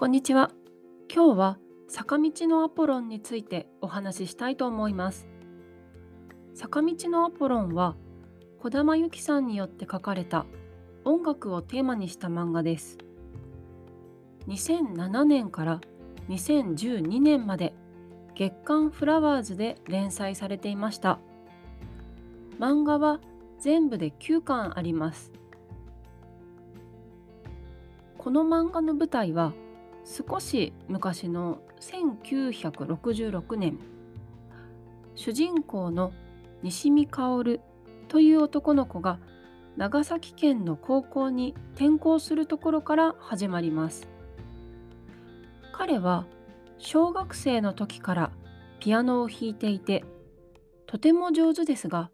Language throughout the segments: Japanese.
こんにちは。今日は坂道のアポロンについてお話ししたいと思います。坂道のアポロンは児玉由紀さんによって書かれた音楽をテーマにした漫画です。2007年から2012年まで月刊フラワーズで連載されていました。漫画は全部で9巻あります。この漫画の舞台は少し昔の1966年主人公の西見薫という男の子が長崎県の高校に転校するところから始まります。彼は小学生の時からピアノを弾いていてとても上手ですが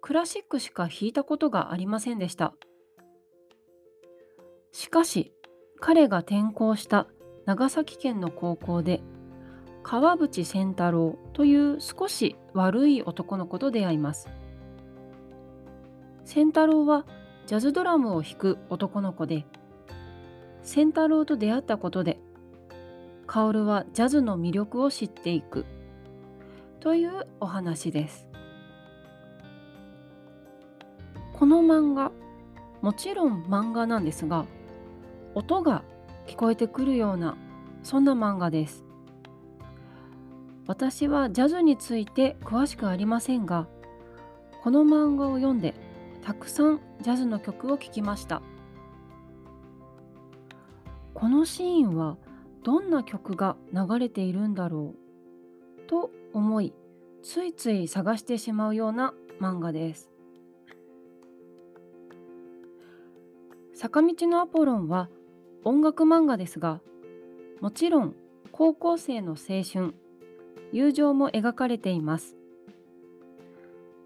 クラシックしか弾いたことがありませんでした。しかし彼が転校した長崎県の高校で川淵仙太郎という少し悪い男の子と出会います。仙太郎はジャズドラムを弾く男の子で仙太郎と出会ったことで薫はジャズの魅力を知っていくというお話です。この漫画もちろん漫画なんですが音が聞こえてくるようなそんな漫画です。私はジャズについて詳しくありませんがこの漫画を読んでたくさんジャズの曲を聴きました。このシーンはどんな曲が流れているんだろうと思いついつい探してしまうような漫画です。坂道のアポロンは音楽漫画ですがもちろん高校生の青春友情も描かれています。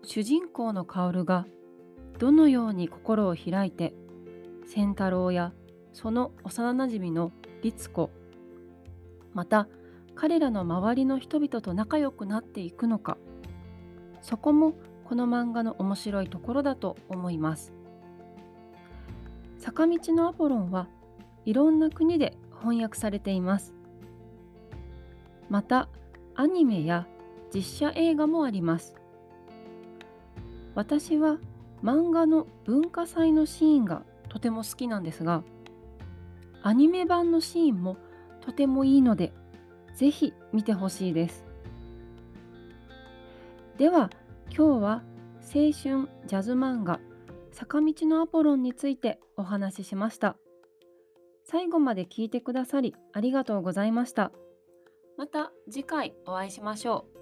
主人公の薫がどのように心を開いて仙太郎やその幼なじみの律子また彼らの周りの人々と仲良くなっていくのかそこもこの漫画の面白いところだと思います。坂道のアポロンはいろんな国で翻訳されています。また、アニメや実写映画もあります。私は漫画の文化祭のシーンがとても好きなんですが、アニメ版のシーンもとてもいいので、ぜひ見てほしいです。では、今日は青春ジャズ漫画坂道のアポロンについてお話ししました。最後まで聞いてくださりありがとうございました。また次回お会いしましょう。